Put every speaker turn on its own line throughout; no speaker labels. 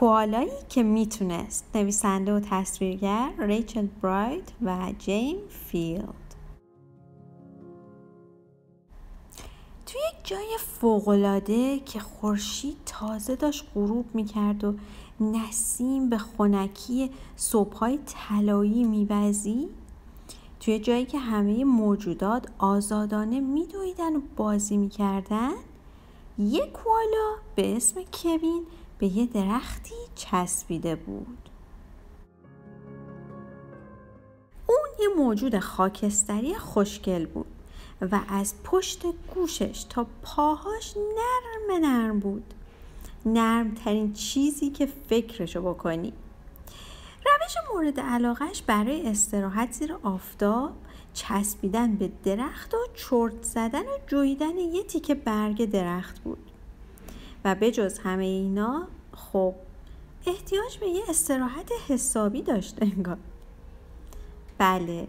کوالایی که می‌تونست نویسنده و تصویرگر ریچل برایت و جیم فیلد. توی یک جای فوقالعاده که خورشید تازه داشت غروب می‌کرد و نسیم به خنکی صبحهای طلایی میوزید توی جایی که همه موجودات آزادانه میدویدن و بازی می‌کردن یک کوالا به اسم کوین به یه درختی چسبیده بود. اون یه موجود خاکستری خوشگل بود و از پشت گوشش تا پاهاش نرم نرم بود. نرمترین چیزی که فکرشو بکنی. روش مورد علاقهش برای استراحت زیر آفتاب چسبیدن به درخت و چرت زدن و جویدن یه تیکه برگ درخت بود. و به جز همه اینا خب احتیاج به یه استراحت حسابی داشت انگار. بله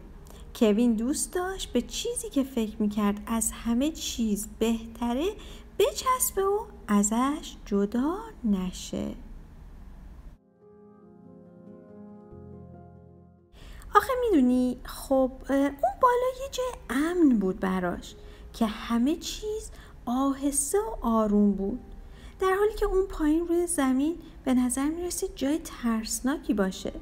کوین دوست داشت به چیزی که فکر می‌کرد از همه چیز بهتره بچسبه و ازش جدا نشه. آخه می‌دونی خب اون بالا یه جای امن بود براش که همه چیز آهسته و آروم بود. در حالی که اون پایین روی زمین به نظر می‌رسید جای ترسناکی باشه.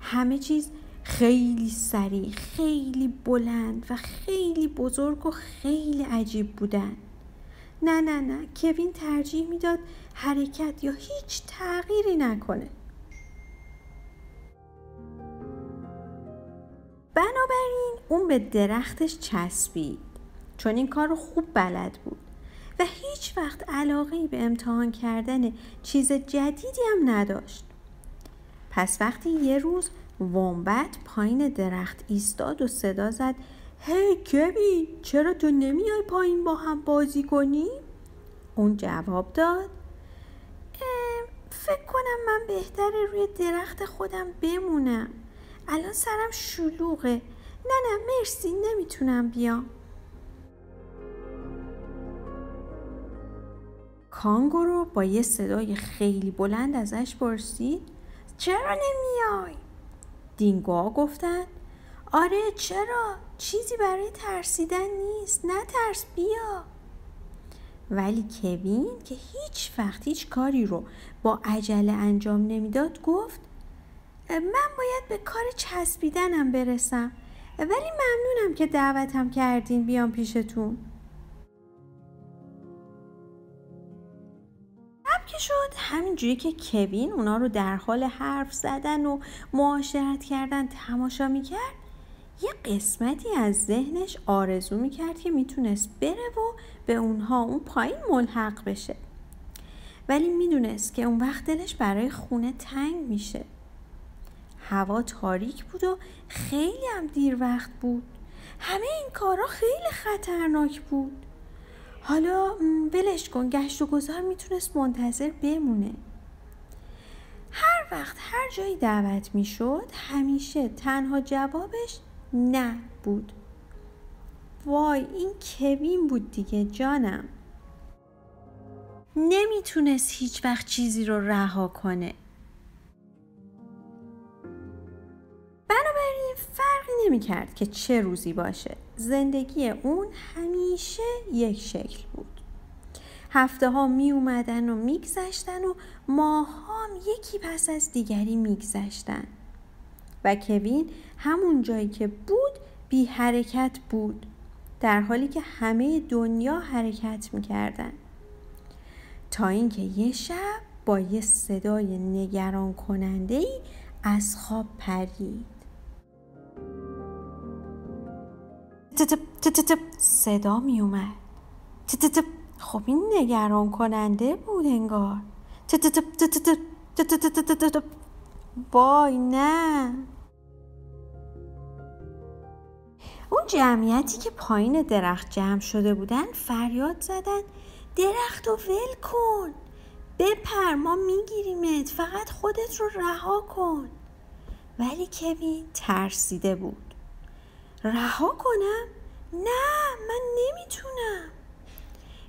همه چیز خیلی سریع خیلی بلند و خیلی بزرگ و خیلی عجیب بودن. نه نه نه. کوین ترجیح می‌داد حرکت یا هیچ تغییری نکنه. بنابراین اون به درختش چسبید. چون این کار رو خوب بلد بود. و هیچ وقت علاقه به امتحان کردن چیز جدیدی هم نداشت. پس وقتی یه روز ومبت پایین درخت ایستاد و صدا زد هی hey, چرا تو نمیای پایین با هم بازی کنی؟ اون جواب داد فکر کنم من بهتره روی درخت خودم بمونم. الان سرم شلوغه. نه نه مرسی نمی‌تونم بیام. کانگورو با یه صدای خیلی بلند ازش پرسید چرا نمیای؟ دینگوها گفتن آره چرا؟ چیزی برای ترسیدن نیست نه ترس بیا ولی کوین که هیچ وقت هیچ کاری رو با عجله انجام نمی‌داد گفت من باید به کار چسبیدنم برسم ولی ممنونم که دعوتم کردین بیام پیشتون شد. همینجوری که کوین اونا رو در حال حرف زدن و معاشرت کردن تماشا می‌کرد یه قسمتی از ذهنش آرزو می‌کرد که می‌تونست بره و به اونها اون پایین ملحق بشه. ولی می‌دونست که اون وقت دلش برای خونه تنگ میشه. هوا تاریک بود و خیلی هم دیر وقت بود. همه این کارا خیلی خطرناک بود. حالا ولش کن. گشت و گذار می‌تونست منتظر بمونه. هر وقت هر جایی دعوت می‌شد همیشه تنها جوابش نه بود وای این کوین بود دیگه جانم. نمی‌تونست هیچ وقت چیزی رو رها کنه. بنابراین فرقی نمی‌کرد که چه روزی باشه. زندگی اون همیشه یک شکل بود. هفته ها می اومدن و میگذشتن و ماه هم یکی پس از دیگری میگذشتن و کوین همون جایی که بود بی حرکت بود در حالی که همه دنیا حرکت می‌کردن تا اینکه یه شب با یه صدای نگران کننده ای از خواب پرید. صدا می اومد خب این نگران کننده بود انگار وای نه اون جمعیتی که پایین درخت جمع شده بودن فریاد زدن درخت و ول کن بپر ما میگیریمت فقط خودت رو رها کن ولی کوین ترسیده بود رها کنم؟ نه من نمی‌تونم.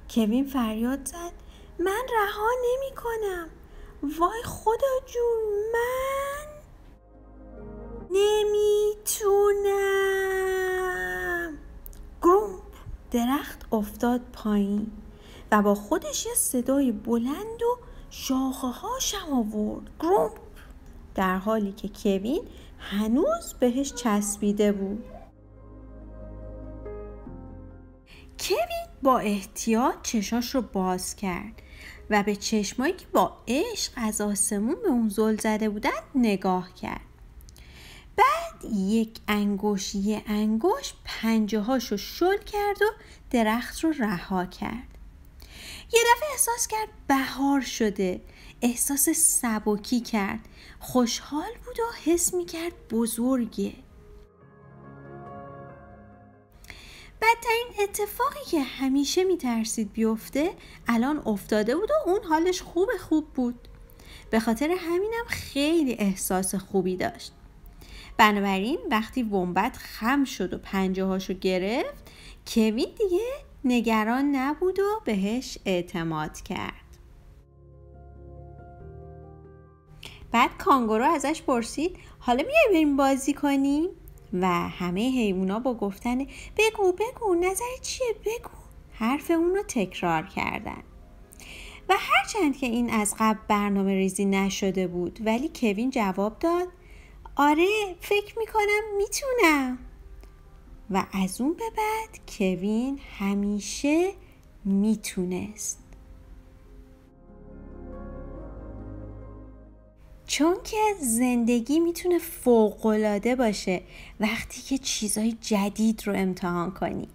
کوین فریاد زد. من رها نمی کنم وای خدا جون من نمی‌تونم. گرومپ درخت افتاد پایین و با خودش یه صدای بلند و شاخه هاشم آورد. گرومپ در حالی که کوین هنوز بهش چسبیده بود. کوین با احتیاط چشاش رو باز کرد و به چشمایی که با عشق از آسمون به اون زل زده بودن نگاه کرد. بعد یک انگوش یه انگوش پنجه هاشو شل کرد و درخت رو رها کرد. یه دفعه احساس کرد بهار شده احساس سبکی کرد خوشحال بود و حس می کرد بزرگه. بدترین اتفاقی که همیشه میترسید بیفته الان افتاده بود و اون حالش خوب خوب بود. به خاطر همینم خیلی احساس خوبی داشت. بنابراین وقتی ومبت خم شد و پنجه هاشو گرفت کوین دیگه نگران نبود و بهش اعتماد کرد. بعد کانگورو ازش پرسید حالا میای بریم بازی کنیم؟ و همه حیوونا با گفتن بگو بگو نظر چیه؟ بگو. حرف اون تکرار کردن. و هرچند که این از قبل برنامه ریزی نشده بود ولی کوین جواب داد آره فکر می‌کنم می‌تونم. و از اون به بعد کوین همیشه می‌تونست. چون که زندگی می‌تونه فوقالعاده باشه وقتی که چیزای جدید رو امتحان کنی.